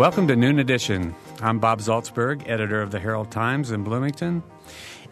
Welcome to Noon Edition. I'm Bob Zaltsberg, editor of the Herald Times in Bloomington.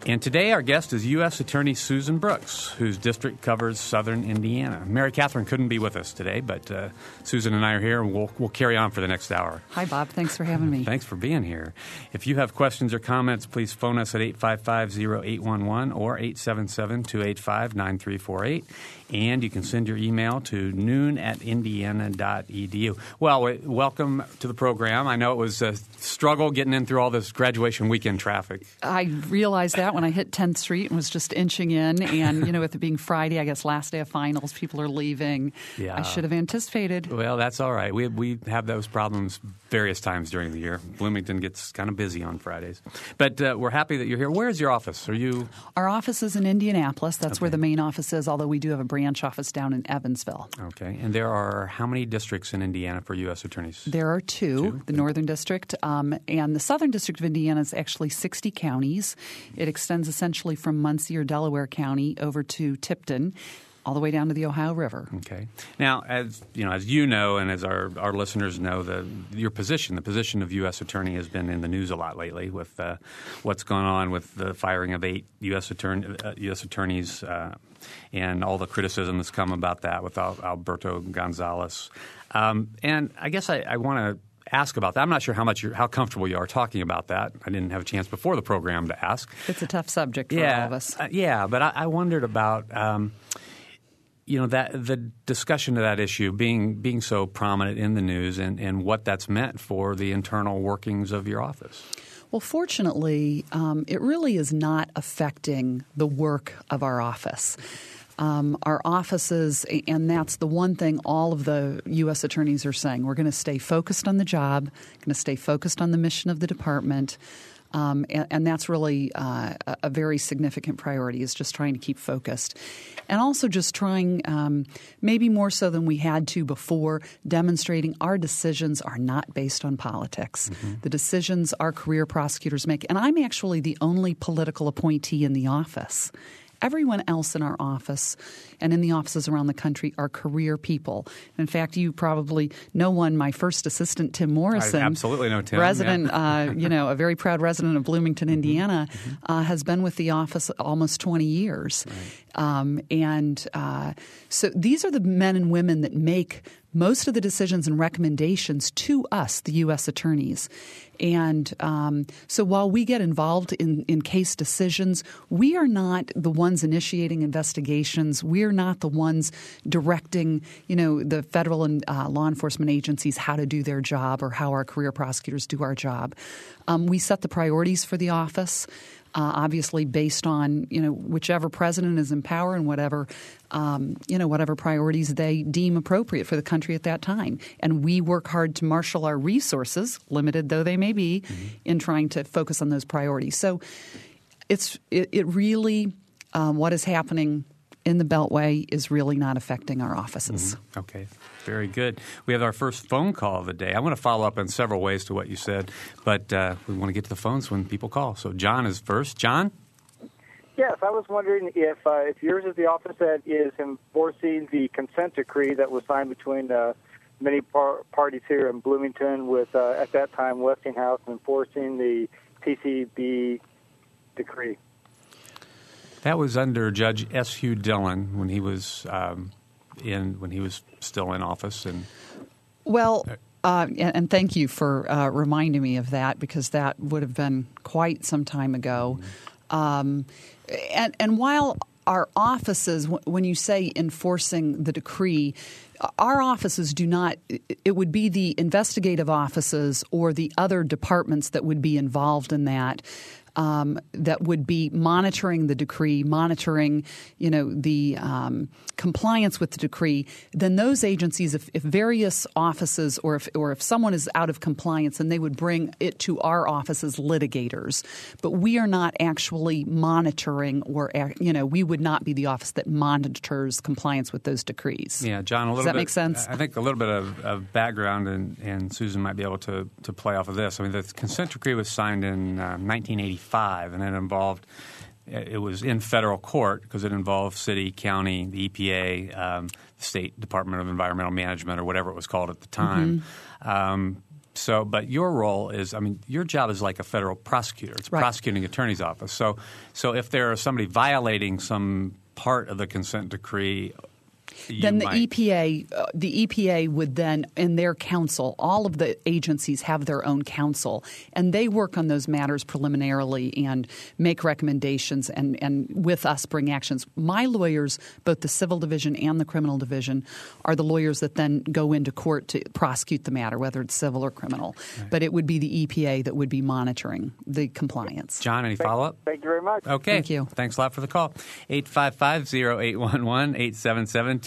And today our guest is U.S. Attorney Susan Brooks, whose district covers southern Indiana. Mary Catherine couldn't be with us today, but uh, Susan and I are here, and we'll, we'll carry on for the next hour. Hi, Bob. Thanks for having me. Thanks for being here. If you have questions or comments, please phone us at 855-0811 or 877-285-9348. And you can send your email to noon at indiana.edu. Well, welcome to the program. I know it was a struggle getting in through all this graduation weekend traffic. I realized that when I hit 10th Street and was just inching in. And, you know, with it being Friday, I guess last day of finals, people are leaving. Yeah. I should have anticipated. Well, that's all right. We, we have those problems various times during the year. Bloomington gets kind of busy on Fridays. But uh, we're happy that you're here. Where's your office? Are you? Our office is in Indianapolis. That's Okay. where the main office is, although we do have a branch office down in Evansville. Okay. And there are how many districts in Indiana for U.S. attorneys? There are two, the Northern District um, and the Southern District of Indiana is actually 60 counties. It extends essentially from Muncie or Delaware County over to Tipton, all the way down to the Ohio River. Okay. Now, as you know, as you know, and as our, our listeners know, the your position, the position of U.S. attorney, has been in the news a lot lately with uh, what's gone on with the firing of eight U.S. attorney uh, U.S. attorneys. Uh, and all the criticism that's come about that with Alberto Gonzales. Um, and I guess I, I want to ask about that. I'm not sure how much you're, how comfortable you are talking about that. I didn't have a chance before the program to ask. It's a tough subject for yeah, all of us. uh, yeah, but I, I wondered about um, you know that the discussion of that issue being being so prominent in the news and, and what that's meant for the internal workings of your office. Well, fortunately, um, it really is not affecting the work of our office. Um, our offices, and that's the one thing all of the U.S. attorneys are saying. We're going to stay focused on the job, going to stay focused on the mission of the department. Um, and, and that's really uh, a- a very significant priority is just trying to keep focused and also just trying um, maybe more so than we had to before demonstrating our decisions are not based on politics the decisions our career prosecutors make and i'm actually the only political appointee in the office Everyone else in our office and in the offices around the country are career people. In fact, you probably know one. My first assistant, Tim Morrison, absolutely know Tim, resident, yeah. uh, you know, a very proud resident of Bloomington, Indiana, uh, has been with the office almost 20 years. Um, and uh, so these are the men and women that make most of the decisions and recommendations to us, the U.S. attorneys. And um, so while we get involved in, in case decisions, we are not the ones initiating investigations. We are not the ones directing, you know, the federal and uh, law enforcement agencies how to do their job or how our career prosecutors do our job. Um, we set the priorities for the office. Uh, obviously, based on you know whichever president is in power and whatever um, you know whatever priorities they deem appropriate for the country at that time, and we work hard to marshal our resources, limited though they may be, in trying to focus on those priorities. So, it's it, it really um, what is happening in the Beltway is really not affecting our offices. Okay, very good. We have our first phone call of the day. I want to follow up in several ways to what you said, but uh, we want to get to the phones when people call. So John is first. John. Yes, I was wondering if uh, if yours is the office that is enforcing the consent decree that was signed between uh, many par- parties here in Bloomington, with uh, at that time Westinghouse enforcing the PCB decree. That was under Judge S. Hugh Dillin when he was um, in when he was still in office, and Well, uh, and, and thank you for uh, reminding me of that because that would have been quite some time ago. Um, and, and while our offices, when you say enforcing the decree, our offices do not, it would be the investigative offices or the other departments that would be involved in that. Um, that would be monitoring the decree, monitoring, you know, the um, compliance with the decree. Then those agencies, if, if various offices or if or if someone is out of compliance, then they would bring it to our office as litigators. But we are not actually monitoring, or you know, we would not be the office that monitors compliance with those decrees. yeah, John. A little Does that bit, make sense? I think a little bit of, of background, and, and Susan might be able to to play off of this. I mean, the consent decree was signed in uh, 1985, and it involved. It was in federal court because it involved city, county, the EPA, um, the state Department of Environmental Management, or whatever it was called at the time. Mm-hmm. Um, So, but your role is, I mean, your job is like a federal prosecutor. It's a Right. prosecuting attorney's office. So, so if there is somebody violating some part of the consent decree, then the might- EPA, uh, the EPA would then, in their counsel, all of the agencies have their own counsel, and they work on those matters preliminarily and make recommendations, and, and with us bring actions. My lawyers, both the civil division and the criminal division, are the lawyers that then go into court to prosecute the matter, whether it's civil or criminal. But it would be the EPA that would be monitoring the compliance. John, any follow up? Thank you very much. Okay. Thank you. Thanks a lot for the call.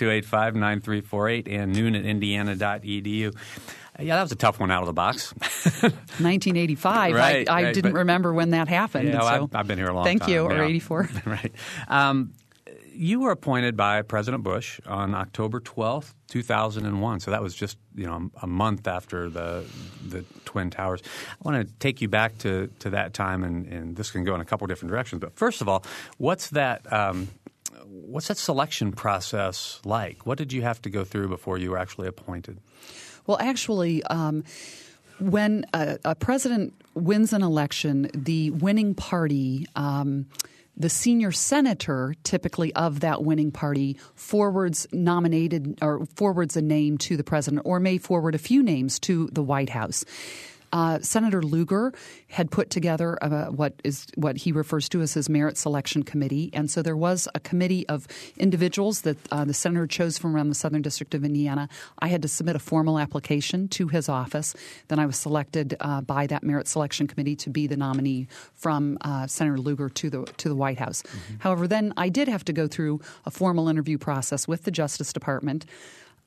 855-0811, 877-285-9348, and noon at indiana.edu. Yeah, that was a tough one out of the box. 1985. Right, I, I right, didn't but- remember when that happened. Yeah, so I've, I've been here a long thank time. Thank you. Or 84. right. Um, you were appointed by President Bush on October 12th, 2001. So that was just you know a month after the the Twin Towers. I want to take you back to, to that time, and, and this can go in a couple different directions. But first of all, what's that? Um, what's that selection process like? What did you have to go through before you were actually appointed? Well, actually, um, when a, a president wins an election, the winning party. Um, the senior senator, typically of that winning party, forwards nominated or forwards a name to the president, or may forward a few names to the White House. Uh, Senator Lugar had put together uh, what is what he refers to as his merit selection committee, and so there was a committee of individuals that uh, the senator chose from around the Southern District of Indiana. I had to submit a formal application to his office. Then I was selected uh, by that merit selection committee to be the nominee from uh, Senator Lugar to the to the White House. However, then I did have to go through a formal interview process with the Justice Department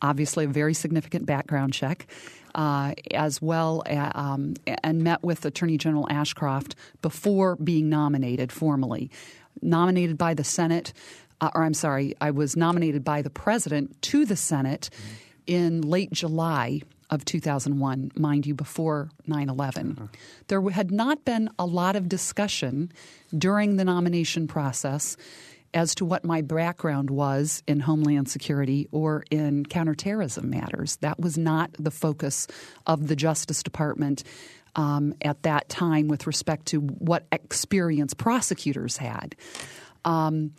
obviously a very significant background check, uh, as well a- um, and met with Attorney General Ashcroft before being nominated formally. Nominated by the Senate, uh, or I'm sorry, I was nominated by the President to the Senate in late July of 2001, mind you, before 9 11. There had not been a lot of discussion during the nomination process as to what my background was in Homeland Security or in counterterrorism matters. That was not the focus of the Justice Department um, at that time with respect to what experience prosecutors had. Um,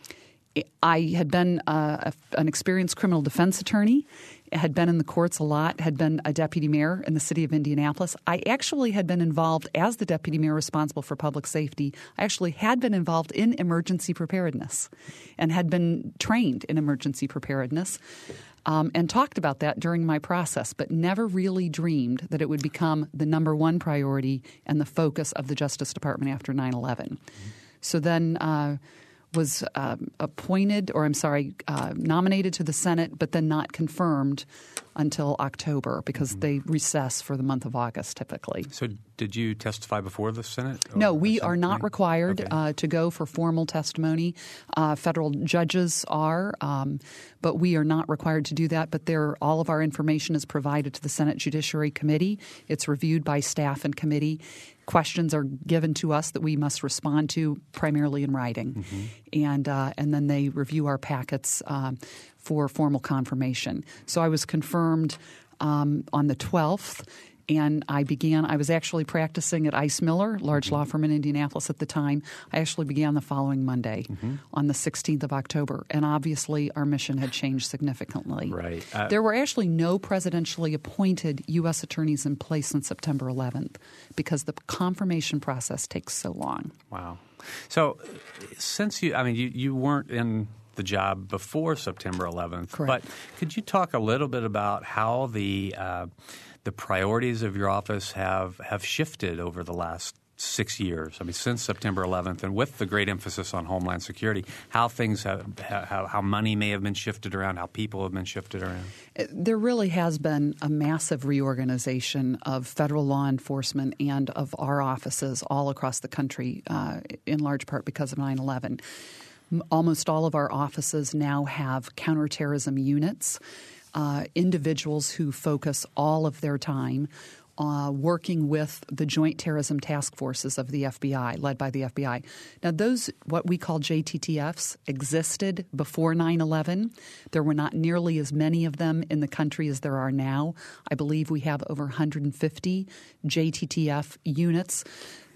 I had been uh, a, an experienced criminal defense attorney, had been in the courts a lot, had been a deputy mayor in the city of Indianapolis. I actually had been involved as the deputy mayor responsible for public safety. I actually had been involved in emergency preparedness and had been trained in emergency preparedness. Um, and talked about that during my process, but never really dreamed that it would become the number one priority and the focus of the Justice Department after 9 11. So then uh, was um, appointed, or I'm sorry, uh, nominated to the Senate, but then not confirmed until October because they recess for the month of August typically. So, did you testify before the Senate? No, we something? are not required Okay. uh, to go for formal testimony. Uh, federal judges are, um, but we are not required to do that. But there, all of our information is provided to the Senate Judiciary Committee. It's reviewed by staff and committee. Questions are given to us that we must respond to primarily in writing, and uh, and then they review our packets um, for formal confirmation. So I was confirmed um, on the twelfth and I began. I was actually practicing at Ice Miller, large law firm in Indianapolis at the time. I actually began the following Monday, on the 16th of October, and obviously our mission had changed significantly. Right. Uh, there were actually no presidentially appointed U.S. attorneys in place on September 11th because the confirmation process takes so long. Wow. So, since you, I mean, you, you weren't in the job before September 11th, Correct. but could you talk a little bit about how the uh, the priorities of your office have have shifted over the last six years? I mean, since September 11th, and with the great emphasis on Homeland Security, how things have how, money may have been shifted around, how people have been shifted around. There really has been a massive reorganization of federal law enforcement and of our offices all across the country, uh, in large part because of 9 11. Almost all of our offices now have counterterrorism units, uh, individuals who focus all of their time uh, working with the Joint Terrorism Task Forces of the FBI, led by the FBI. Now, those, what we call JTTFs, existed before 9 11. There were not nearly as many of them in the country as there are now. I believe we have over 150 JTTF units.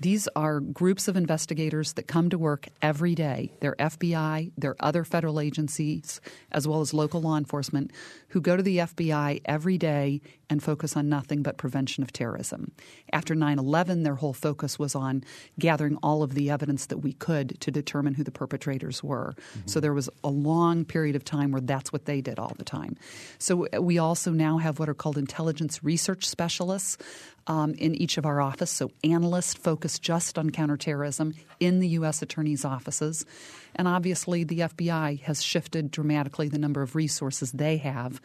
These are groups of investigators that come to work every day. They're FBI, they're other federal agencies, as well as local law enforcement, who go to the FBI every day and focus on nothing but prevention of terrorism. After 9 11, their whole focus was on gathering all of the evidence that we could to determine who the perpetrators were. Mm-hmm. So there was a long period of time where that's what they did all the time. So we also now have what are called intelligence research specialists um, in each of our offices. So analysts focus just on counterterrorism in the U.S. attorney's offices. And obviously, the FBI has shifted dramatically the number of resources they have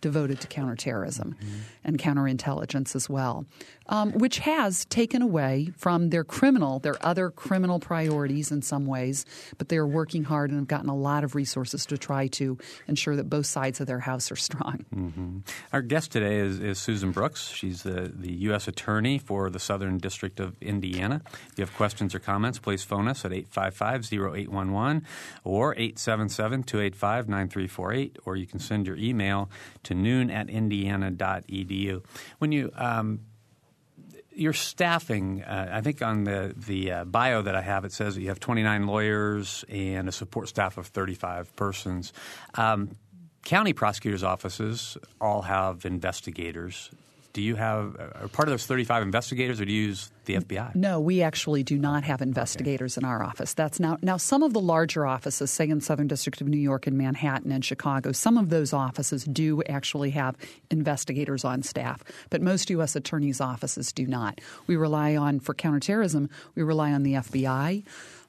devoted to counterterrorism mm-hmm. and counterintelligence as well, um, which has taken away from their criminal, their other criminal priorities in some ways, but they are working hard and have gotten a lot of resources to try to ensure that both sides of their house are strong. Mm-hmm. Our guest today is, is, Susan Brooks. She's the, the U.S. Attorney for the Southern District of Indiana. If you have questions or comments, please phone us at 855 0811 or 877 285 9348, or you can send your email to noon at indiana.edu. When you um, your staffing, uh, I think on the the uh, bio that I have, it says that you have 29 lawyers and a support staff of 35 persons. Um, county prosecutors' offices all have investigators do you have are part of those 35 investigators, or do you use the FBI? No, we actually do not have investigators okay. in our office. That's now now some of the larger offices, say in Southern District of New York and Manhattan and Chicago, some of those offices do actually have investigators on staff, but most U.S. attorneys' offices do not. We rely on for counterterrorism. We rely on the FBI.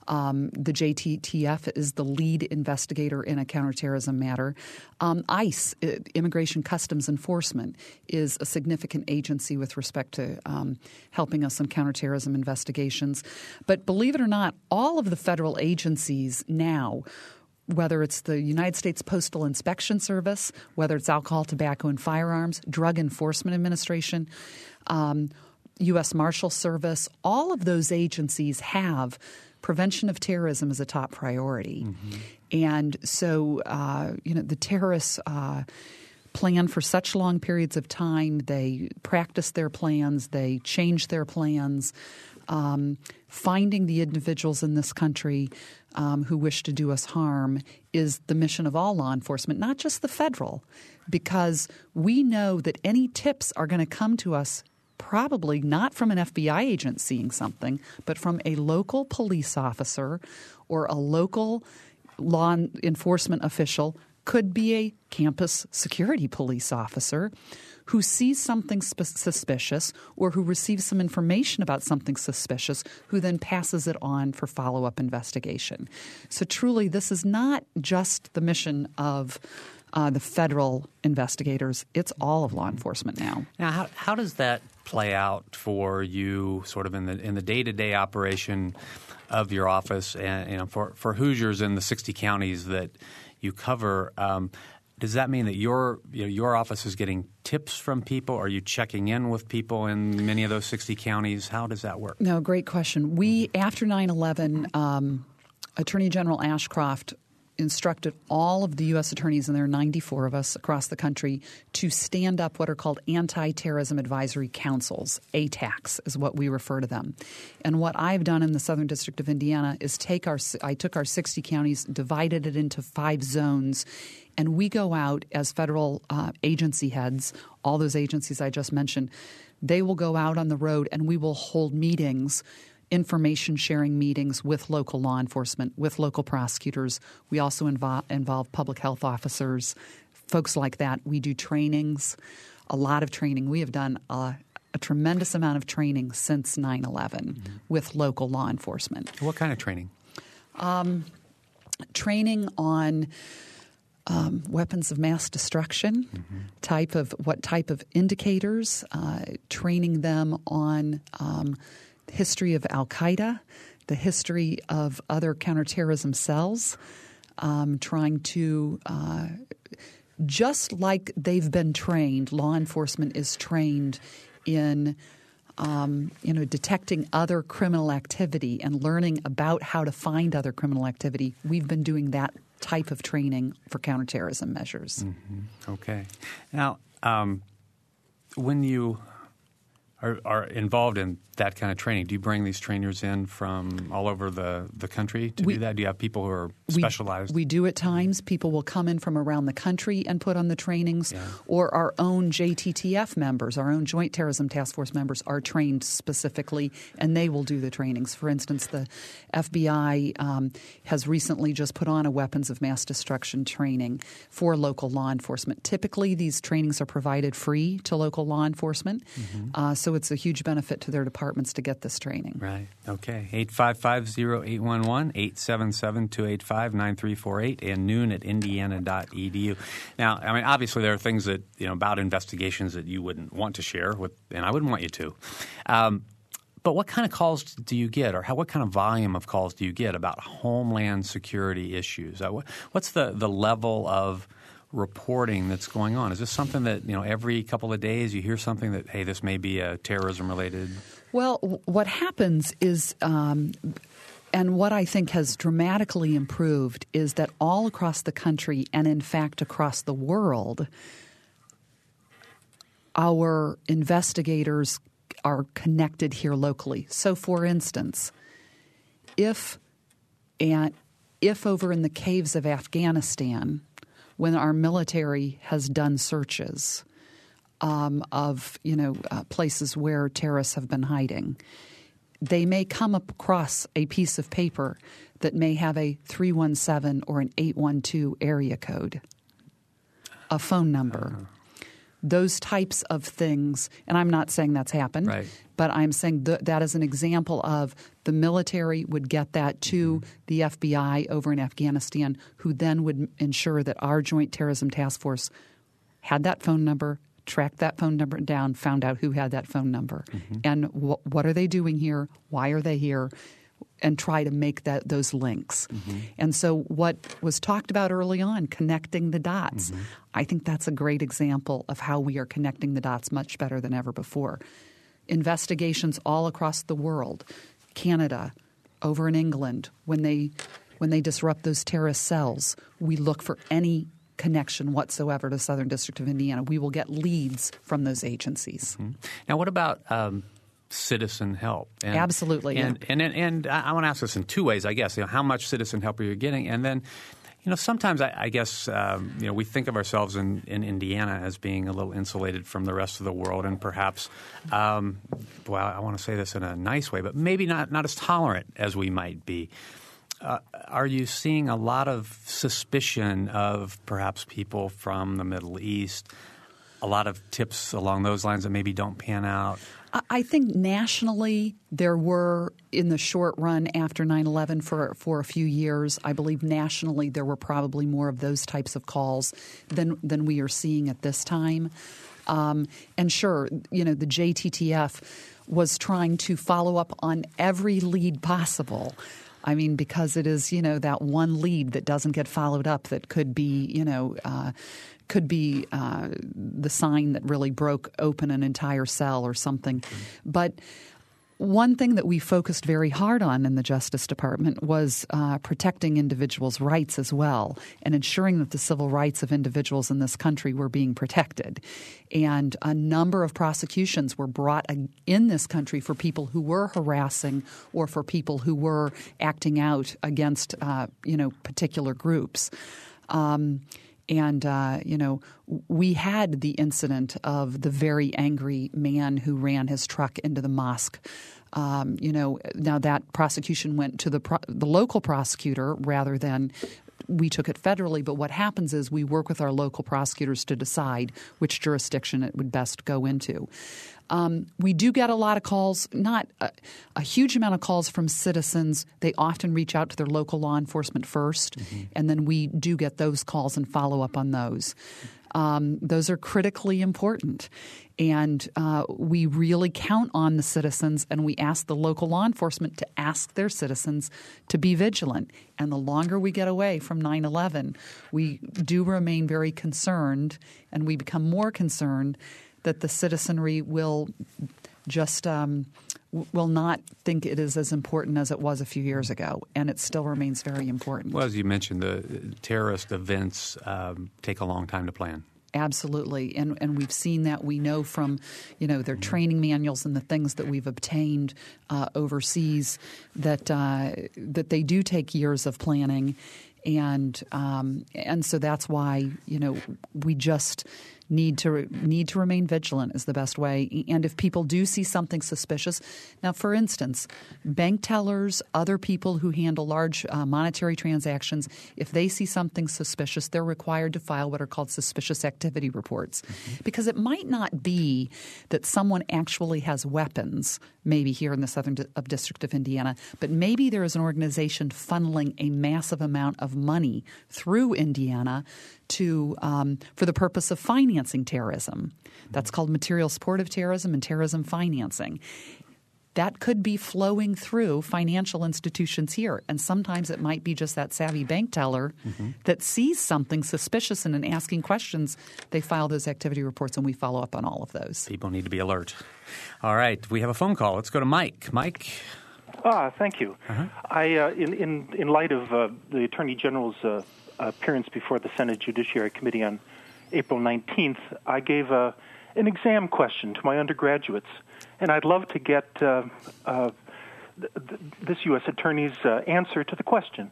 Um, the JTTF is the lead investigator in a counterterrorism matter. Um, ICE, uh, Immigration Customs Enforcement, is a significant agency with respect to um, helping us in counterterrorism investigations. But believe it or not, all of the federal agencies now whether it's the United States Postal Inspection Service, whether it's Alcohol, Tobacco, and Firearms, Drug Enforcement Administration, um, U.S. Marshal Service, all of those agencies have prevention of terrorism is a top priority. Mm-hmm. And so, uh, you know, the terrorists uh, plan for such long periods of time, they practice their plans, they change their plans. Um, finding the individuals in this country um, who wish to do us harm is the mission of all law enforcement, not just the federal, because we know that any tips are going to come to us probably not from an FBI agent seeing something, but from a local police officer or a local law enforcement official, could be a campus security police officer who sees something sp- suspicious or who receives some information about something suspicious, who then passes it on for follow up investigation. So, truly, this is not just the mission of uh, the federal investigators, it's all of law enforcement now. Now, how, how does that play out for you sort of in the in the day-to-day operation of your office and you know for for Hoosiers in the 60 counties that you cover um, does that mean that your you know, your office is getting tips from people? Are you checking in with people in many of those 60 counties? How does that work? No, great question. We after 9/11 um, Attorney General Ashcroft instructed all of the U.S. attorneys, and there are 94 of us across the country, to stand up what are called anti terrorism advisory councils. ATACs is what we refer to them. And what I've done in the Southern District of Indiana is take our, I took our 60 counties, divided it into five zones, and we go out as federal uh, agency heads, all those agencies I just mentioned, they will go out on the road and we will hold meetings information sharing meetings with local law enforcement, with local prosecutors. We also involve, involve public health officers, folks like that. We do trainings, a lot of training. We have done a, a tremendous amount of training since 9 11 mm-hmm. with local law enforcement. What kind of training? Um, training on. Um, weapons of mass destruction, mm-hmm. type of what type of indicators, uh, training them on um, history of Al Qaeda, the history of other counterterrorism cells, um, trying to, uh, just like they've been trained, law enforcement is trained in um, you know, detecting other criminal activity and learning about how to find other criminal activity. We've been doing that type of training for counterterrorism measures. Mm-hmm. Okay. Now, um, when you are, are, involved in that kind of training, do you bring these trainers in from all over the, the country to we, do that? Do you have people who are specialized? We, we, do at times. People will come in from around the country and put on the trainings, yeah. or our own JTTF members, our own Joint Terrorism Task Force members, are trained specifically, and they will do the trainings. For instance, the FBI um, has recently just put on a weapons of mass destruction training for local law enforcement. Typically, these trainings are provided free to local law enforcement, mm-hmm. uh, so it's a huge benefit to their departments to get this training. Right. Okay. 855-0811, 877-285-9348, and noon at indiana.edu. Now, I mean, obviously there are things that, you know, about investigations that you wouldn't want to share with, and I wouldn't want you to. Um, but what kind of calls do you get, or how, what kind of volume of calls do you get about homeland security issues? Uh, what's the, the level of reporting that's going on? Is this something that you know every couple of days you hear something that hey, this may be a terrorism related? Well, what happens is. Um, and what I think has dramatically improved is that all across the country, and in fact across the world, our investigators are connected here locally. So, for instance, if and if over in the caves of Afghanistan when our military has done searches um, of you know uh, places where terrorists have been hiding, they may come across a piece of paper that may have a 317 or an 812 area code, a phone number. Uh-huh those types of things, and I'm not saying that's happened, right. But I'm saying th- that is an example of the military would get that to mm-hmm. the FBI over in Afghanistan, who then would ensure that our Joint Terrorism Task Force had that phone number, tracked that phone number down, found out who had that phone number, mm-hmm. and wh- what are they doing here? Why are they here? and try to make that those links. Mm-hmm. And so what was talked about early on, connecting the dots, mm-hmm. I think that's a great example of how we are connecting the dots much better than ever before. Investigations all across the world, Canada, over in England, when they when they disrupt those terrorist cells, we look for any connection whatsoever to Southern District of Indiana. We will get leads from those agencies. Mm-hmm. Now, what about um, citizen help. And, Absolutely. And, yeah. and, and, and, I want to ask this in two ways, I guess. You know, how much citizen help are you getting? And then, you know, sometimes I, I guess, um, you know, we think of ourselves in, in Indiana as being a little insulated from the rest of the world and perhaps, um, well, I want to say this in a nice way, but maybe not, not as tolerant as we might be. Uh, are you seeing a lot of suspicion of perhaps people from the Middle East? A lot of tips along those lines that maybe don't pan out? I think nationally there were in the short run after 9/11 for for a few years. I believe nationally there were probably more of those types of calls than than we are seeing at this time. Um, and sure, you know the JTTF was trying to follow up on every lead possible. I mean, because it is, you know, that one lead that doesn't get followed up that could be, you know, uh, could be uh, the sign that really broke open an entire cell or something. Mm-hmm. But one thing that we focused very hard on in the Justice Department was uh, protecting individuals' rights as well and ensuring that the civil rights of individuals in this country were being protected. And a number of prosecutions were brought in this country for people who were harassing or for people who were acting out against, uh, you know, particular groups. Um, and, uh, you know, we had the incident of the very angry man who ran his truck into the mosque. Um, you know, now that prosecution went to the pro- the local prosecutor rather than we took it federally. But what happens is we work with our local prosecutors to decide which jurisdiction it would best go into. Um, we do get a lot of calls, not a, a, huge amount of calls from citizens. They often reach out to their local law enforcement 1st mm-hmm. and then we do get those calls and follow up on those. Um, those are critically important. And uh, we really count on the citizens and we ask the local law enforcement to ask their citizens to be vigilant. And the longer we get away from 9 11, we do remain very concerned and we become more concerned that the citizenry will just um, will not think it is as important as it was a few years ago, and it still remains very important. Well, as you mentioned, the terrorist events um, take a long time to plan. Absolutely, and and we've seen that. We know from you know their training manuals and the things that we've obtained uh, overseas that uh, that they do take years of planning, and um, and so that's why you know we just need to need to remain vigilant is the best way. And if people do see something suspicious, now for instance, bank tellers, other people who handle large uh, monetary transactions, if they see something suspicious, they're required to file what are called suspicious activity reports, mm-hmm. because it might not be that someone actually has weapons, maybe here in the southern of District of Indiana, but maybe there is an organization funneling a massive amount of money through Indiana to um, for the purpose of financing terrorism. That's called material support of terrorism and terrorism financing. That could be flowing through financial institutions here. And sometimes it might be just that savvy bank teller mm-hmm. that sees something suspicious and in asking questions, they file those activity reports and we follow up on all of those. People need to be alert. All right, we have a phone call. Let's go to Mike. Mike. Ah, thank you. Uh-huh. I, uh, in, in, in light of uh, the Attorney General's uh, appearance before the Senate Judiciary Committee on April 19th, I gave a, an exam question to my undergraduates, and I'd love to get uh, uh, th- this U.S. Attorney's uh, answer to the question.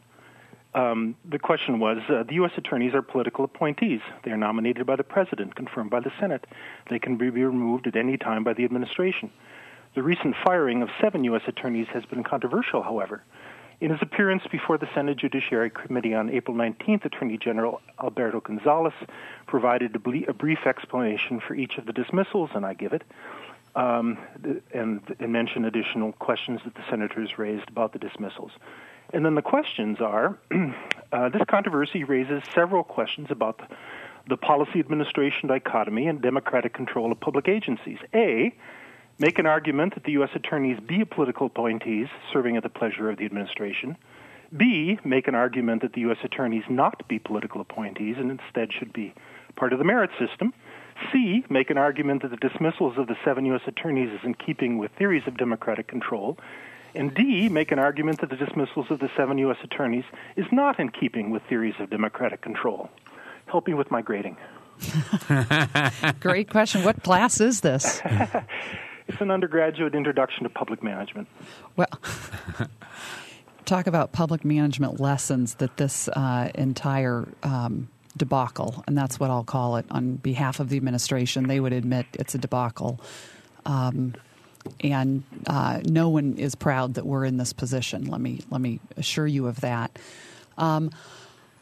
Um, the question was uh, the U.S. attorneys are political appointees. They are nominated by the President, confirmed by the Senate. They can be removed at any time by the administration. The recent firing of seven U.S. attorneys has been controversial, however. In his appearance before the Senate Judiciary Committee on April 19th, Attorney General Alberto Gonzales provided a, ble- a brief explanation for each of the dismissals, and I give it, um, and, and mention additional questions that the senators raised about the dismissals. And then the questions are uh, this controversy raises several questions about the, the policy administration dichotomy and democratic control of public agencies. A, make an argument that the U.S. attorneys be political appointees serving at the pleasure of the administration. B, make an argument that the U.S. attorneys not be political appointees and instead should be part of the merit system. C, make an argument that the dismissals of the seven U.S. attorneys is in keeping with theories of democratic control. And D, make an argument that the dismissals of the seven U.S. attorneys is not in keeping with theories of democratic control. Help me with my grading. Great question. What class is this? It's an undergraduate introduction to public management. Well, talk about public management lessons that this uh, entire um, debacle, and that's what I'll call it on behalf of the administration. They would admit it's a debacle. Um, and uh, no one is proud that we're in this position. Let me let me assure you of that. Um,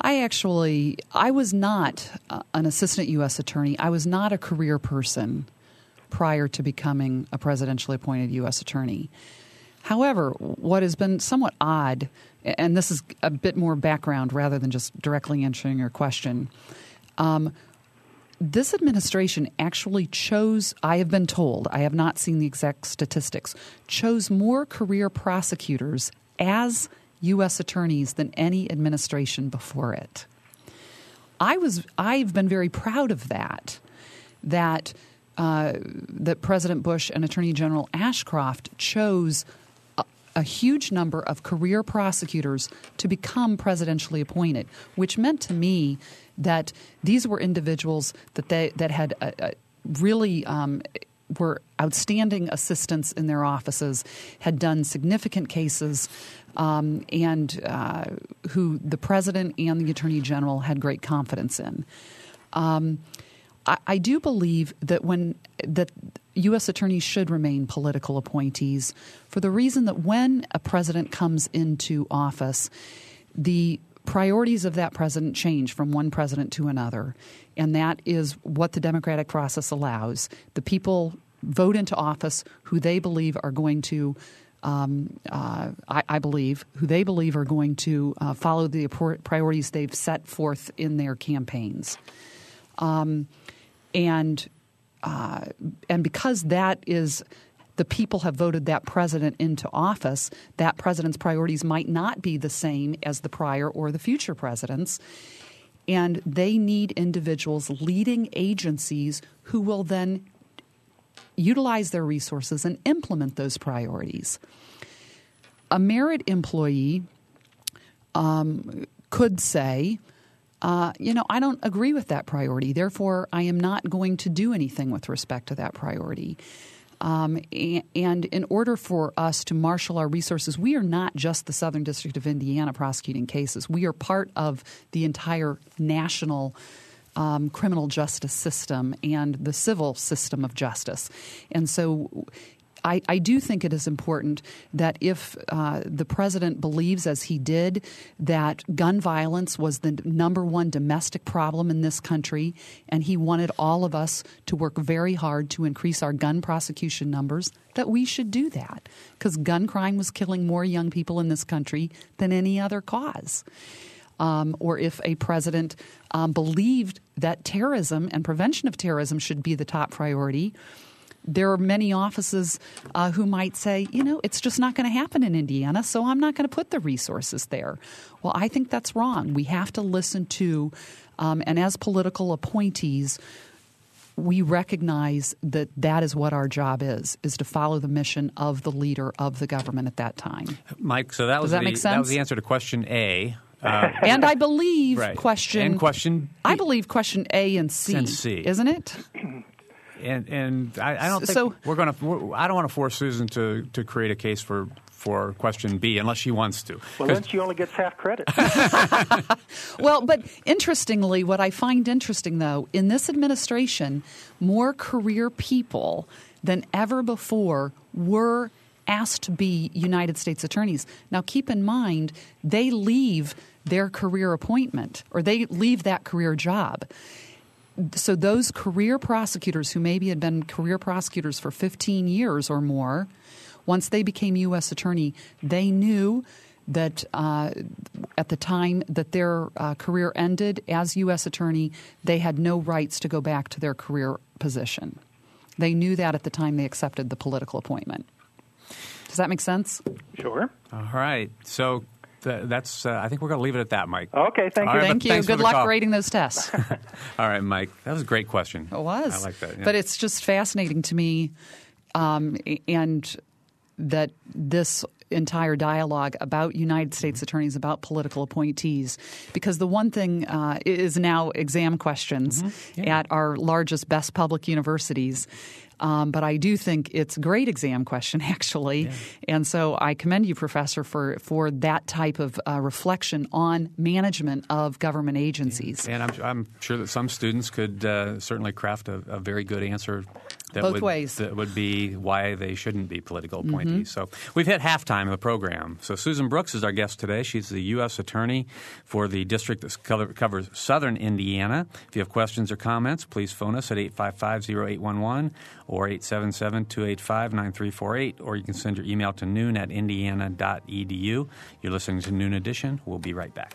I actually I was not uh, an assistant U.S. attorney. I was not a career person prior to becoming a presidentially appointed U.S. attorney. However, what has been somewhat odd, and this is a bit more background rather than just directly answering your question. Um, this administration actually chose, I have been told, I have not seen the exact statistics, chose more career prosecutors as U.S. attorneys than any administration before it. I was, I've been very proud of that, that uh, that President Bush and Attorney General Ashcroft chose a, a, huge number of career prosecutors to become presidentially appointed, which meant to me that these were individuals that they that had a, a really um, were outstanding assistants in their offices, had done significant cases, um, and uh, who the president and the attorney general had great confidence in. Um, I, I do believe that when that U.S. attorneys should remain political appointees for the reason that when a president comes into office, the priorities of that president change from one president to another. And that is what the democratic process allows. The people vote into office who they believe are going to. Um, uh, I, I, believe who they believe are going to uh, follow the priorities they've set forth in their campaigns. Um, and uh, and because that is the people have voted that president into office, that president's priorities might not be the same as the prior or the future presidents. And they need individuals leading agencies who will then utilize their resources and implement those priorities. A merit employee um, could say, uh, you know, I don't agree with that priority. Therefore, I am not going to do anything with respect to that priority. Um, and in order for us to marshal our resources, we are not just the Southern District of Indiana prosecuting cases. We are part of the entire national um, criminal justice system and the civil system of justice. And so I, I, do think it is important that if uh, the president believes, as he did, that gun violence was the number one domestic problem in this country, and he wanted all of us to work very hard to increase our gun prosecution numbers, that we should do that. Because gun crime was killing more young people in this country than any other cause. Um, or if a president um, believed that terrorism and prevention of terrorism should be the top priority there are many offices uh, who might say, you know, it's just not going to happen in Indiana, so I'm not going to put the resources there. Well, I think that's wrong. We have to listen to, um, and as political appointees, we recognize that that is what our job is is to follow the mission of the leader of the government at that time mike so that was, that, the, that was the answer to question a uh, and I believe right. question and question B. I believe question A and C, and C. isn't it? and and I, I don't think so, we're going to. I don't want to force Susan to to create a case for for question B unless she wants to. Well, then she only gets half credit. well, but interestingly, what I find interesting though, in this administration, more career people than ever before were asked to be United States attorneys. Now, keep in mind, they leave their career appointment or they leave that career job so those career prosecutors who maybe had been career prosecutors for 15 years or more, once they became U.S. attorney, they knew that uh, at the time that their uh, career ended as U.S. attorney, they had no rights to go back to their career position. They knew that at the time they accepted the political appointment. Does that make sense? Sure. All right. So that's. Uh, I think we're going to leave it at that, Mike. Okay, thank you. Right, thank you. Good luck call. grading those tests. All right, Mike. That was a great question. It was. I like that. Yeah. But it's just fascinating to me, um, and that this entire dialogue about United States attorneys, about political appointees, because the one thing uh, is now exam questions mm-hmm. yeah. at our largest, best public universities. Um, but I do think it's a great exam question, actually. Yeah. And so I commend you, Professor, for, for that type of uh, reflection on management of government agencies. Yeah. And I'm, I'm, sure that some students could uh, certainly craft a, a, very good answer that Both would, ways. That would be why they shouldn't be political appointees. Mm-hmm. So we've hit halftime of the program. So Susan Brooks is our guest today. She's the U.S. Attorney for the district that covers southern Indiana. If you have questions or comments, please phone us at 855-0811 or 877-285-9348, or you can send your email to noon at indiana.edu. You're listening to Noon Edition. We'll be right back.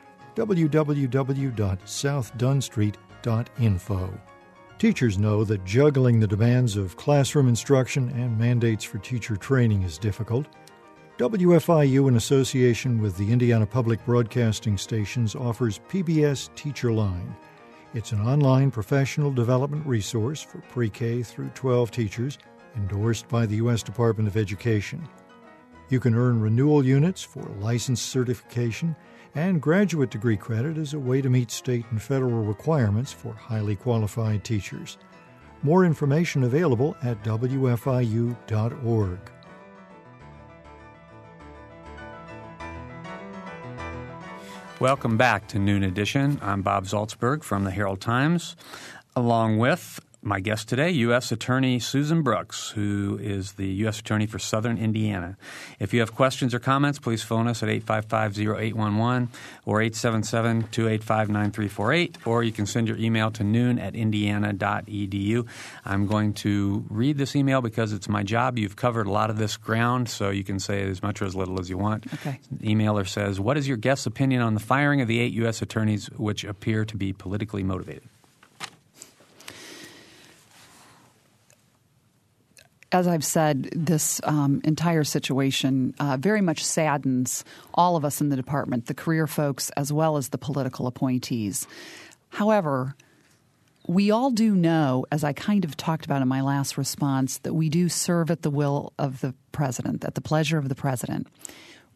www.southdunstreet.info. Teachers know that juggling the demands of classroom instruction and mandates for teacher training is difficult. WFIU, in association with the Indiana Public Broadcasting Stations, offers PBS Teacher Line. It's an online professional development resource for pre K through 12 teachers, endorsed by the U.S. Department of Education. You can earn renewal units for license certification and graduate degree credit is a way to meet state and federal requirements for highly qualified teachers. More information available at wfiu.org. Welcome back to Noon Edition. I'm Bob Zaltsberg from the Herald Times, along with my guest today, U.S. Attorney Susan Brooks, who is the U.S. Attorney for Southern Indiana. If you have questions or comments, please phone us at 855-0811 or 877-285-9348, or you can send your email to noon at indiana.edu. I'm going to read this email because it's my job. You've covered a lot of this ground, so you can say as much or as little as you want. Okay. The emailer says, what is your guest's opinion on the firing of the eight U.S. attorneys which appear to be politically motivated? As I've said, this um, entire situation uh, very much saddens all of us in the department, the career folks as well as the political appointees. However, we all do know, as I kind of talked about in my last response, that we do serve at the will of the president, at the pleasure of the president.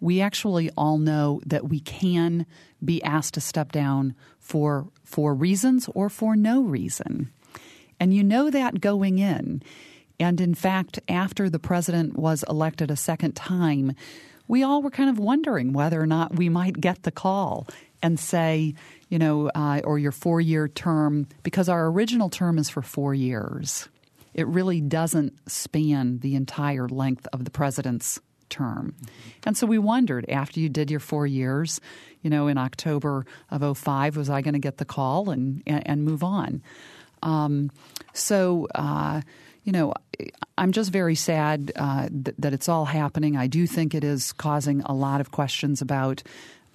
We actually all know that we can be asked to step down for for reasons or for no reason. And you know that going in. And in fact, after the president was elected a second time, we all were kind of wondering whether or not we might get the call and say, you know, uh, or your four year term, because our original term is for four years. It really doesn't span the entire length of the president's term. And so we wondered after you did your four years, you know, in October of 05, was I going to get the call and, and, move on? Um, so, uh, you know, I'm just very sad uh, th- that it's all happening. I do think it is causing a lot of questions about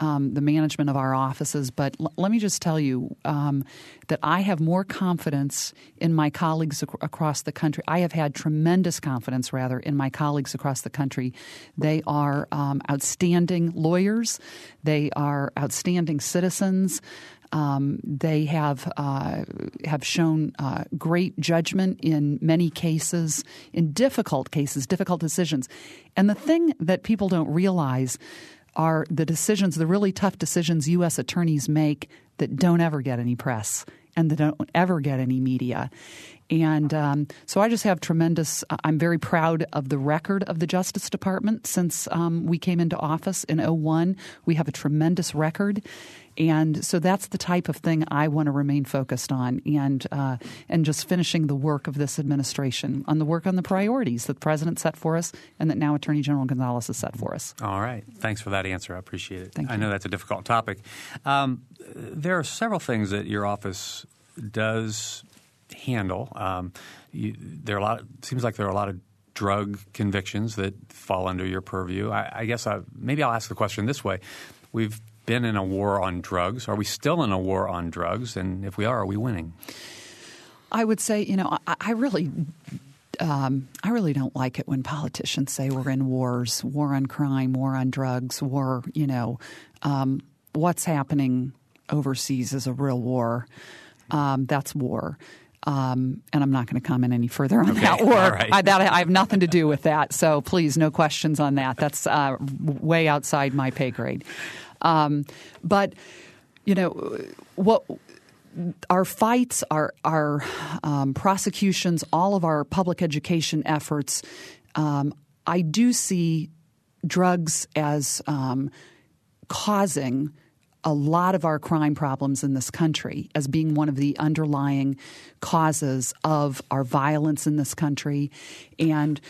um, the management of our offices. But l- let me just tell you um, that I have more confidence in my colleagues ac- across the country. I have had tremendous confidence, rather, in my colleagues across the country. They are um, outstanding lawyers, they are outstanding citizens. Um, they have uh, have shown uh, great judgment in many cases, in difficult cases, difficult decisions. And the thing that people don't realize are the decisions, the really tough decisions U.S. attorneys make that don't ever get any press and that don't ever get any media. And um, so I just have tremendous, I'm very proud of the record of the Justice Department since um, we came into office in 01. We have a tremendous record. And so that's the type of thing I want to remain focused on, and uh, and just finishing the work of this administration on the work on the priorities that the president set for us, and that now Attorney General Gonzales has set for us. All right, thanks for that answer. I appreciate it. Thank I you. know that's a difficult topic. Um, there are several things that your office does handle. Um, you, there are a lot. It seems like there are a lot of drug convictions that fall under your purview. I, I guess I, maybe I'll ask the question this way: We've been in a war on drugs. Are we still in a war on drugs? And if we are, are we winning? I would say, you know, I, I really. Um, I really don't like it when politicians say we're in wars, war on crime, war on drugs, war. You know, um, what's happening overseas is a real war. Um, that's war. Um, and I'm not going to comment any further on Okay, that all right. I, that, I have nothing to do with that. So please, no questions on that. That's uh, way outside my pay grade. Um, but you know what our fights, our our um, prosecutions, all of our public education efforts. Um, I do see drugs as um, causing a lot of our crime problems in this country as being one of the underlying causes of our violence in this country and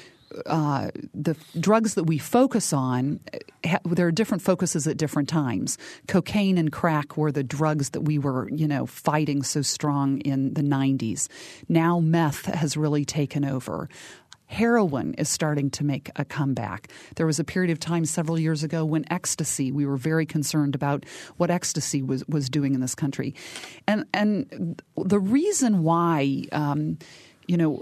uh, the drugs that we focus on, ha- there are different focuses at different times. Cocaine and crack were the drugs that we were, you know, fighting so strong in the 90s. Now meth has really taken over. Heroin is starting to make a comeback. There was a period of time several years ago when ecstasy, we were very concerned about what ecstasy was, was doing in this country. And, and the reason why, um, you know,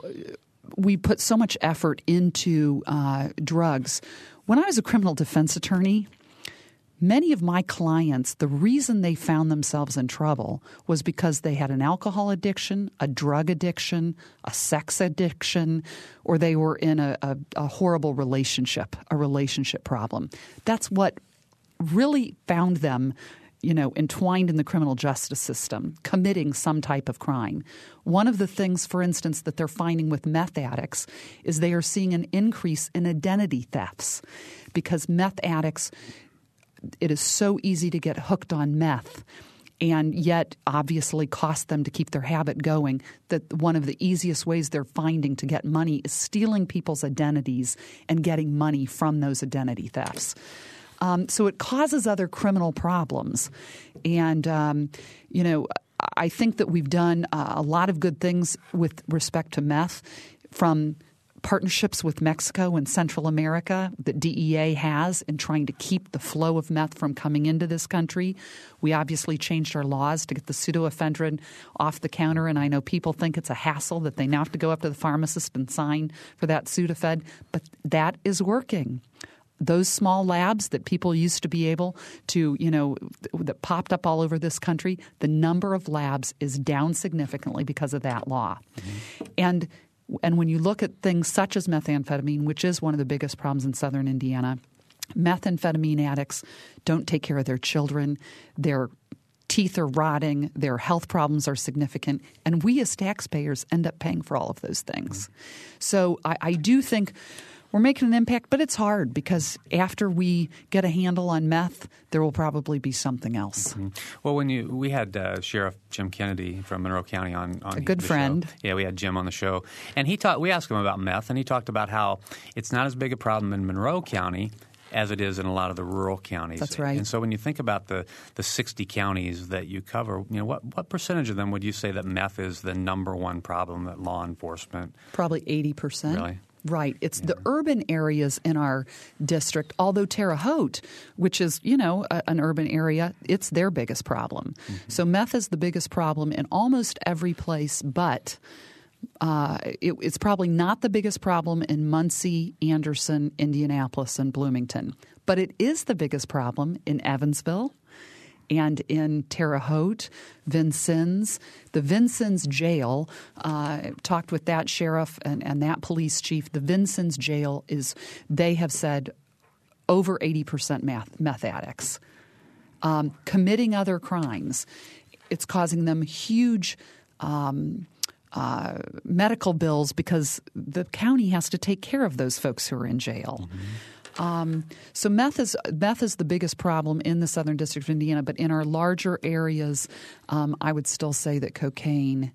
we put so much effort into uh, drugs. When I was a criminal defense attorney, many of my clients, the reason they found themselves in trouble was because they had an alcohol addiction, a drug addiction, a sex addiction, or they were in a, a, a horrible relationship, a relationship problem. That's what really found them you know, entwined in the criminal justice system, committing some type of crime. One of the things, for instance, that they're finding with meth addicts is they are seeing an increase in identity thefts because meth addicts, it is so easy to get hooked on meth. and yet obviously cost them to keep their habit going. That one of the easiest ways they're finding to get money is stealing people's identities and getting money from those identity thefts. Um, so it causes other criminal problems. And, um, you know, I think that we've done uh, a lot of good things with respect to meth from partnerships with Mexico and Central America that DEA has in trying to keep the flow of meth from coming into this country. We obviously changed our laws to get the pseudoephedrine off the counter, and I know people think it's a hassle that they now have to go up to the pharmacist and sign for that Sudafed, but that is working those small labs that people used to be able to, you know, that popped up all over this country, the number of labs is down significantly because of that law. Mm-hmm. And and when you look at things such as methamphetamine, which is one of the biggest problems in southern Indiana, methamphetamine addicts don't take care of their children. Their teeth are rotting, their health problems are significant, and we as taxpayers end up paying for all of those things. So I, I do think we're making an impact, but it's hard because after we get a handle on meth, there will probably be something else. Mm-hmm. Well, when you we had uh, Sheriff Jim Kennedy from Monroe County on, on a good friend. Show. Yeah, we had Jim on the show, and he talked. We asked him about meth, and he talked about how it's not as big a problem in Monroe County as it is in a lot of the rural counties. That's right. And so when you think about the, the 60 counties that you cover, you know, what, what percentage of them would you say that meth is the number one problem that law enforcement? Probably 80%. Really? Right. It's yeah. the urban areas in our district, although Terre Haute, which is, you know, a, an urban area, it's their biggest problem. Mm-hmm. So meth is the biggest problem in almost every place, but uh, it, it's probably not the biggest problem in Muncie, Anderson, Indianapolis, and Bloomington. But it is the biggest problem in Evansville, and in Terre Haute, Vincennes. The Vincennes jail, uh, talked with that sheriff and, and that police chief. The Vincennes jail is, they have said, over 80% meth, meth addicts um, committing other crimes. It's causing them huge. Um, uh, medical bills because the county has to take care of those folks who are in jail. Mm-hmm. Um, so meth is meth is the biggest problem in the Southern District of Indiana, but in our larger areas, um, I would still say that cocaine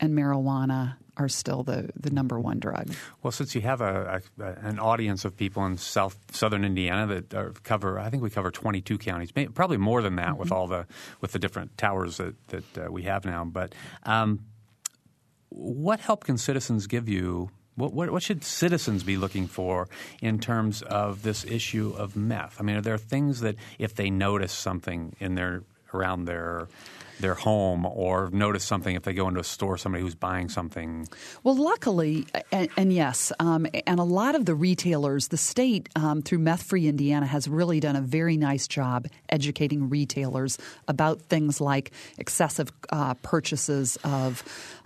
and marijuana are still the, the number one drug. Well, since you have a, a, an audience of people in South Southern Indiana that are, cover, I think we cover 22 counties, probably more than that mm-hmm. with all the with the different towers that that uh, we have now. But um, what help can citizens give you what, what, what, should citizens be looking for in terms of this issue of meth? I mean, are there things that if they notice something in their around their their home or notice something if they go into a store, somebody who's buying something? Well, luckily, and, and yes, um, and a lot of the retailers, the state um, through Meth Free Indiana has really done a very nice job educating retailers about things like excessive uh, purchases of.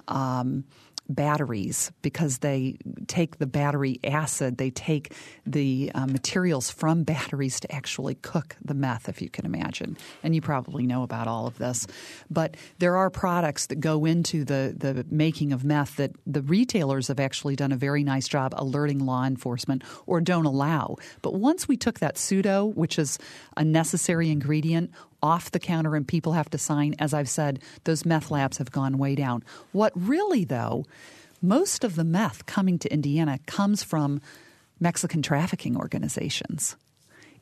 Um, batteries because they take the battery acid, they take the uh, materials from batteries to actually cook the meth, if you can imagine. And you probably know about all of this. But there are products that go into the, the making of meth that the retailers have actually done a very nice job alerting law enforcement or don't allow. But once we took that pseudo, which is a necessary ingredient, off the counter and people have to sign, as I've said, those meth labs have gone way down. What really, though, most of the meth coming to Indiana comes from Mexican trafficking organizations.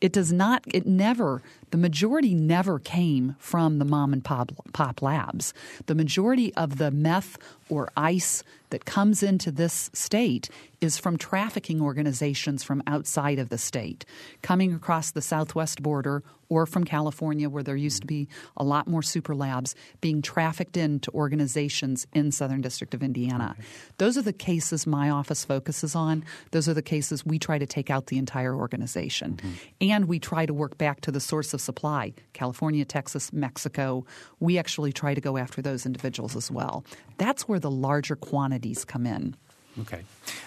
It does not, it never, the majority never came from the mom and pop, pop labs. The majority of the meth or ice that comes into this state is from trafficking organizations from outside of the state, coming across the southwest border or from California, where there used to be a lot more super labs, being trafficked into organizations in Southern District of Indiana. Those are the cases my office focuses on. Those are the cases we try to take out the entire organization. Mm-hmm. And we try to work back to the source of supply California, Texas, Mexico. We actually try to go after those individuals as well. That's where the larger quantities come in. Okay.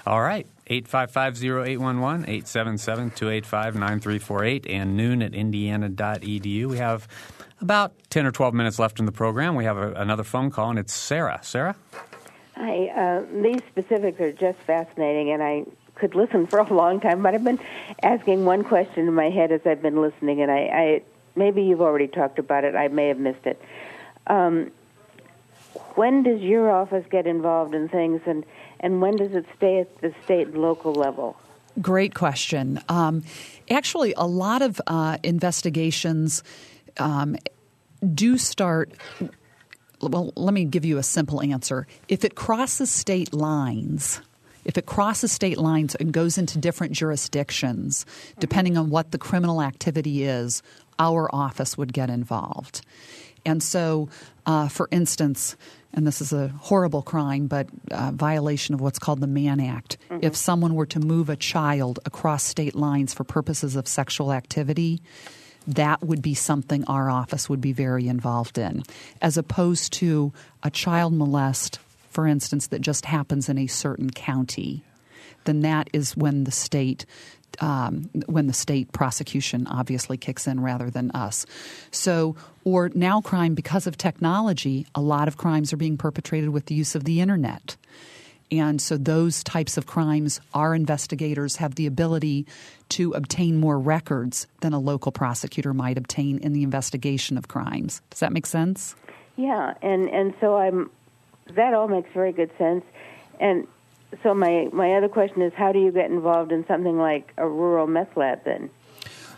All right. 855-0811, 877-285-9348, and noon at indiana.edu. We have about 10 or 12 minutes left in the program. We have a, another phone call, and it's Sarah. Sarah? Hi. Uh, these specifics are just fascinating, and I could listen for a long time, but I've been asking one question in my head as I've been listening, and I, I maybe you've already talked about it. I may have missed it. Um, when does your office get involved in things, and, and when does it stay at the state and local level? Great question. Um, actually, a lot of uh, investigations um, do start. Well, let me give you a simple answer. If it crosses state lines, if it crosses state lines and goes into different jurisdictions, depending on what the criminal activity is, our office would get involved. And so, uh, for instance, and this is a horrible crime, but uh, violation of what's called the Mann Act. Mm-hmm. If someone were to move a child across state lines for purposes of sexual activity, that would be something our office would be very involved in, as opposed to a child molest, for instance, that just happens in a certain county. Then that is when the state um, when the state prosecution obviously kicks in rather than us. So, or now crime because of technology, a lot of crimes are being perpetrated with the use of the internet. And so, those types of crimes, our investigators have the ability to obtain more records than a local prosecutor might obtain in the investigation of crimes. Does that make sense? Yeah, and and so I'm. That all makes very good sense, and so my my other question is, how do you get involved in something like a rural meth lab then?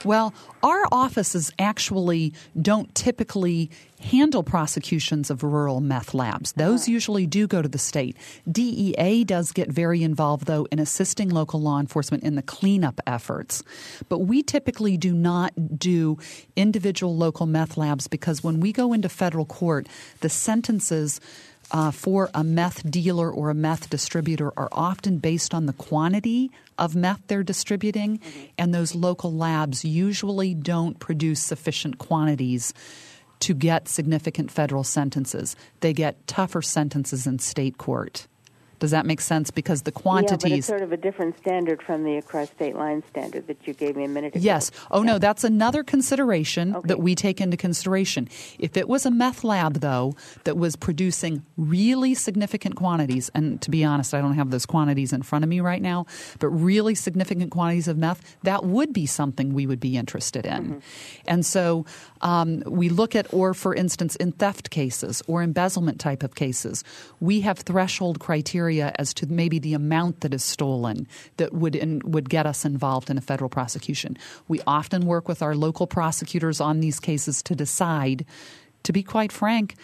Well, our offices actually don't typically handle prosecutions of rural meth labs. Those uh-huh. usually do go to the state. DEA does get very involved, though, in assisting local law enforcement in the cleanup efforts. But we typically do not do individual local meth labs because when we go into federal court, the sentences uh, for a meth dealer or a meth distributor are often based on the quantity of meth they're distributing, mm-hmm. and those local labs usually don't produce sufficient quantities to get significant federal sentences. They get tougher sentences in state court. Does that make sense? Because the quantities. Yeah, but it's sort of a different standard from the across state line standard that you gave me a minute ago. Yes. Oh, yeah. no, that's another consideration okay. that we take into consideration. If it was a meth lab, though, that was producing really significant quantities, and to be honest, I don't have those quantities in front of me right now, but really significant quantities of meth, that would be something we would be interested in. Mm-hmm. And so um, we look at, or for instance, in theft cases or embezzlement type of cases, we have threshold criteria as to maybe the amount that is stolen that would in, would get us involved in a federal prosecution. We often work with our local prosecutors on these cases to decide, to be quite frank,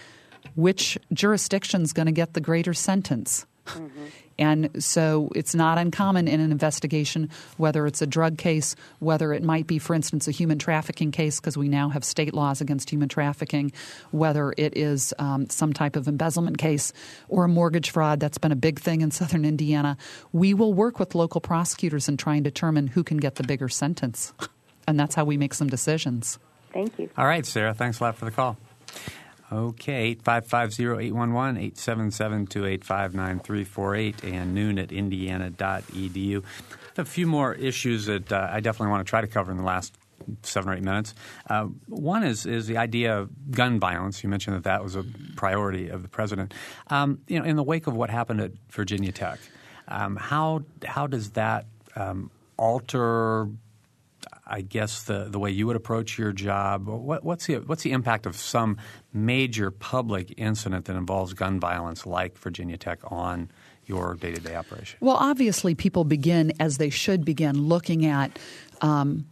which jurisdiction is going to get the greater sentence. Mm-hmm. And so it's not uncommon in an investigation, whether it's a drug case, whether it might be, for instance, a human trafficking case, because we now have state laws against human trafficking, whether it is um, some type of embezzlement case or a mortgage fraud. That's been a big thing in southern Indiana. We will work with local prosecutors and try and determine who can get the bigger sentence. And that's how we make some decisions. Thank you. All right, Sarah. Thanks a lot for the call. Okay, 855-0811-877-285-9348 and noon at indiana.edu. A few more issues that uh, I definitely want to try to cover in the last seven or eight minutes. Uh, one is is the idea of gun violence. You mentioned that that was a priority of the president. Um, you know, in the wake of what happened at Virginia Tech, um, how how does that um, alter I guess the the way you would approach your job. What, what's the what's the impact of some major public incident that involves gun violence, like Virginia Tech, on your day to day operation? Well, obviously, people begin as they should begin looking at. Um,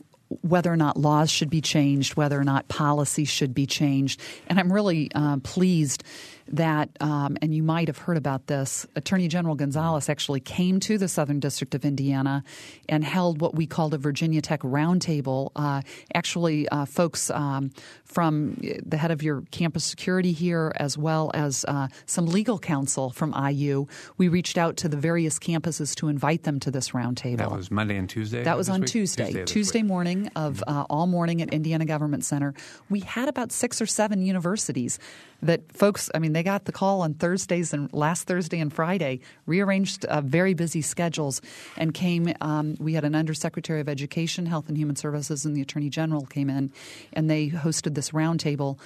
whether or not laws should be changed, whether or not policy should be changed. And I'm really uh, pleased that, um, and you might have heard about this, Attorney General Gonzales actually came to the Southern District of Indiana and held what we called a Virginia Tech roundtable. Uh, actually, uh, folks um, from the head of your campus security here, as well as uh, some legal counsel from IU, we reached out to the various campuses to invite them to this roundtable. That was Monday and Tuesday? That was on week? Tuesday. Tuesday, Tuesday morning of uh, all morning at Indiana Government Center. We had about six or seven universities that folks, I mean, they got the call on Thursdays and last Thursday and Friday, rearranged uh, very busy schedules, and came. Um, we had an Undersecretary of Education, Health and Human Services, and the Attorney General came in, and they hosted this roundtable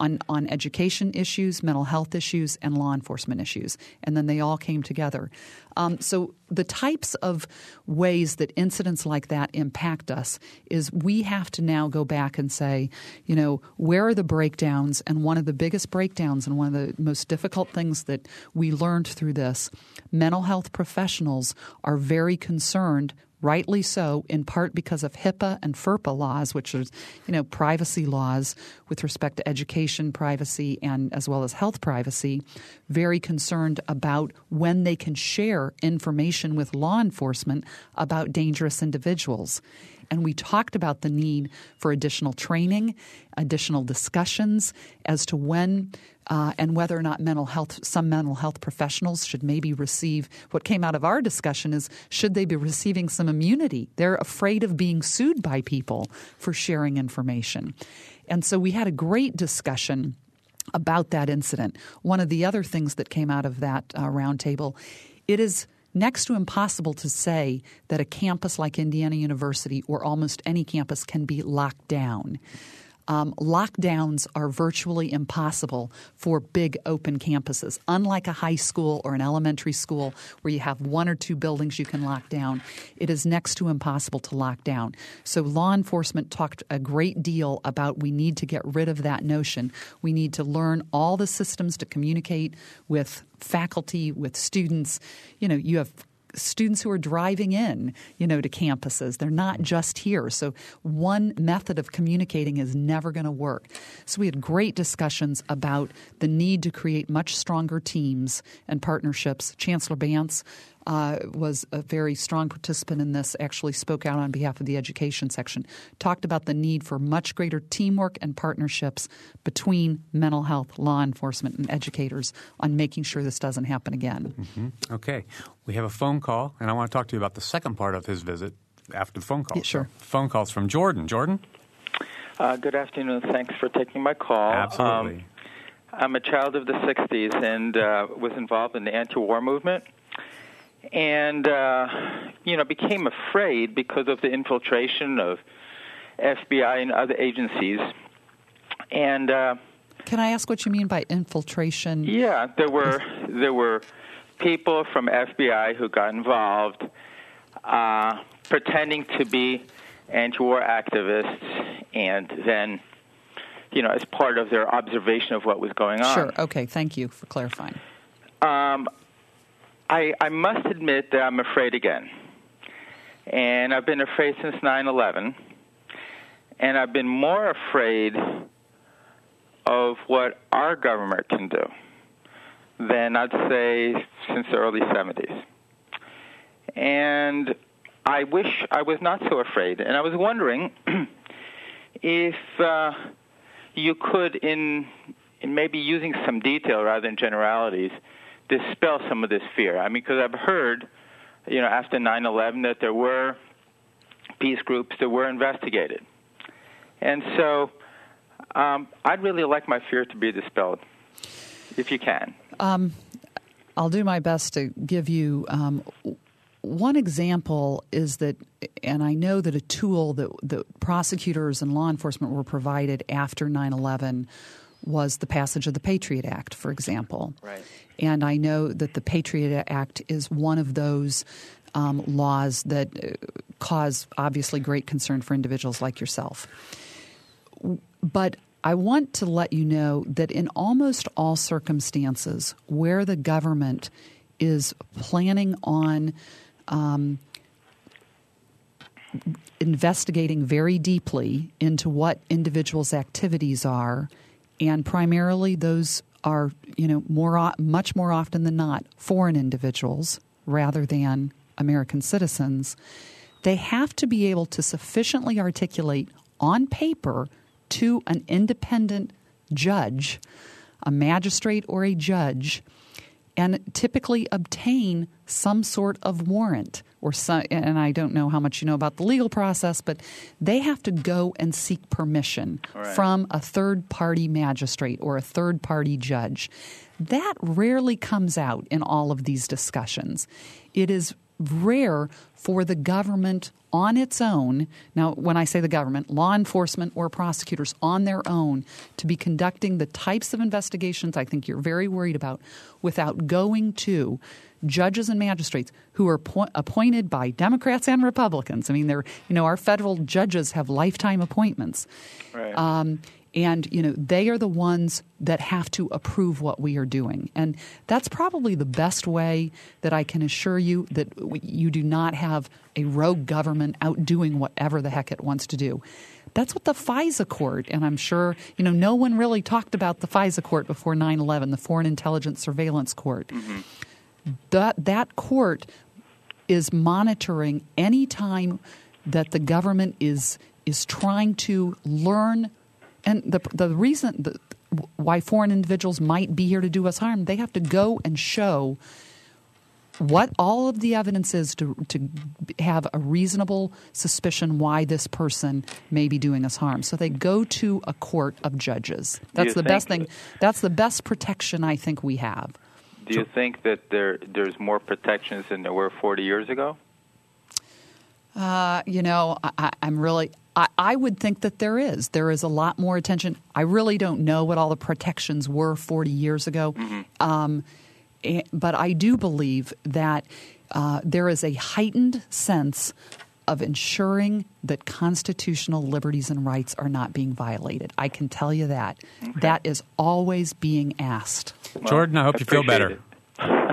on, on education issues, mental health issues, and law enforcement issues. And then they all came together. Um, so the types of ways that incidents like that impact us is we have to now go back and say, you know, where are the breakdowns? And one of the biggest breakdowns and one of the most difficult things that we learned through this, mental health professionals are very concerned rightly so, in part because of HIPAA and FERPA laws, which are, you know, privacy laws with respect to education privacy and as well as health privacy, very concerned about when they can share information with law enforcement about dangerous individuals. And we talked about the need for additional training, additional discussions as to when uh, and whether or not mental health, some mental health professionals should maybe receive. What came out of our discussion is should they be receiving some immunity? They're afraid of being sued by people for sharing information. And so we had a great discussion about that incident. One of the other things that came out of that uh, roundtable, it is next to impossible to say that a campus like Indiana University or almost any campus can be locked down. Um, lockdowns are virtually impossible for big open campuses. Unlike a high school or an elementary school where you have one or two buildings you can lock down, it is next to impossible to lock down. So, law enforcement talked a great deal about we need to get rid of that notion. We need to learn all the systems to communicate with faculty, with students. You know, you have students who are driving in, you know, to campuses. They're not just here. So one method of communicating is never going to work. So we had great discussions about the need to create much stronger teams and partnerships. Chancellor Bantz uh, was a very strong participant in this, actually spoke out on behalf of the education section, talked about the need for much greater teamwork and partnerships between mental health, law enforcement, and educators on making sure this doesn't happen again. Mm-hmm. Okay. We have a phone call, and I want to talk to you about the second part of his visit after the phone call. Yeah, sure. So, phone calls from Jordan. Jordan? Uh, good afternoon. Thanks for taking my call. Absolutely. Um, I'm a child of the 60s and uh, was involved in the anti war movement and uh, you know became afraid because of the infiltration of FBI and other agencies. And uh, can I ask what you mean by infiltration? Yeah, there were there were people from FBI who got involved, uh, pretending to be anti-war activists, and then. You know, as part of their observation of what was going on. Sure. Okay. Thank you for clarifying. Um, I, I must admit that I'm afraid again. And I've been afraid since 9 11. And I've been more afraid of what our government can do than I'd say since the early 70s. And I wish I was not so afraid. And I was wondering if uh, you could, in, in maybe using some detail rather than generalities, dispel some of this fear. I mean, because I've heard, you know, after 9/11 that there were peace groups that were investigated, and so um, I'd really like my fear to be dispelled, if you can. Um, I'll do my best to give you. Um, one example is that, and I know that a tool that, that prosecutors and law enforcement were provided after 9 11 was the passage of the Patriot Act, for example. Right. And I know that the Patriot Act is one of those um, laws that uh, cause obviously great concern for individuals like yourself. But I want to let you know that in almost all circumstances where the government is planning on um, investigating very deeply into what individuals' activities are, and primarily those are you know more much more often than not foreign individuals rather than American citizens, they have to be able to sufficiently articulate on paper to an independent judge, a magistrate or a judge, and typically obtain some sort of warrant or some, and I don't know how much you know about the legal process, but they have to go and seek permission right. from a third party magistrate or a third party judge. That rarely comes out in all of these discussions. It is rare for the government on its own. Now, when I say the government, law enforcement or prosecutors on their own to be conducting the types of investigations I think you're very worried about without going to judges and magistrates who are po- appointed by Democrats and Republicans. I mean, they're you know our federal judges have lifetime appointments. Right. Um, and you know they are the ones that have to approve what we are doing and that's probably the best way that i can assure you that you do not have a rogue government out doing whatever the heck it wants to do that's what the FISA court, and I'm sure, you know, no one really talked about the FISA court before 9 11, the Foreign Intelligence Surveillance Court. Mm-hmm. That, that court is monitoring any time that the government is, is trying to learn and the the reason the, why foreign individuals might be here to do us harm, they have to go and show what all of the evidence is to to have a reasonable suspicion why this person may be doing us harm. So they go to a court of judges. That's the best thing. That's the best protection I think we have. Do you think that there there's more protections than there were 40 years ago? Uh, you know, I, I'm really I, I would think that there is. There is a lot more attention. I really don't know what all the protections were 40 years ago, Mm-hmm. um, eh, but I do believe that uh, there is a heightened sense of ensuring that constitutional liberties and rights are not being violated. I can tell you that. That is always being asked. Jordan, I hope you feel better. it.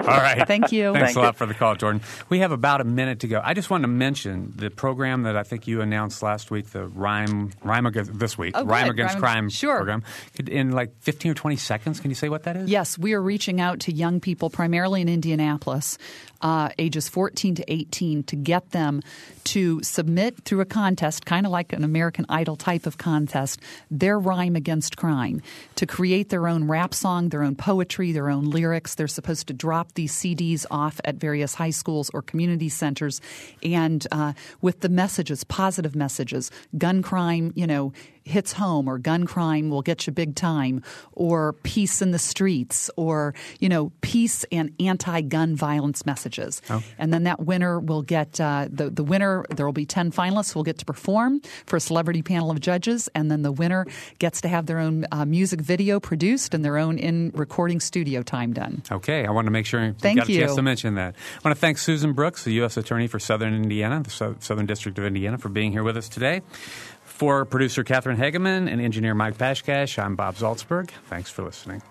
All right. Thank you. Thanks Thank a lot you. for the call, Jordan. We have about a minute to go. I just wanted to mention the program that I think you announced last week, the Rhyme, Rhyme Against, this week, Oh, Rhyme good. Against Rhyme- Crime sure. program. Could, in like 15 or 20 seconds, can you say what that is? Yes, we are reaching out to young people, primarily in Indianapolis, uh, ages 14 to 18, to get them to submit through a contest, kind of like an American Idol type of contest, their rhyme against crime, to create their own rap song, their own poetry, their own lyrics. They're supposed to drop these CDs off at various high schools or community centers, and uh, with the messages, positive messages, gun crime, you know, hits home or gun crime will get you big time or peace in the streets or you know peace and anti-gun violence messages and then that winner will get uh, the, the winner there will be 10 finalists will get to perform for a celebrity panel of judges and then the winner gets to have their own uh, music video produced and their own in recording studio time done Okay, I want to make sure you Thank got a chance you. to mention that. I want to thank Susan Brooks, the U.S. Attorney for Southern Indiana, the Sou- Southern District of Indiana, for being here with us today. For producer Catherine Hageman and engineer Mike Pashkash, I'm Bob Zaltsberg. Thanks for listening.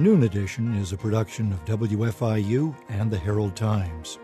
Noon Edition is a production of WFIU and the Herald Times.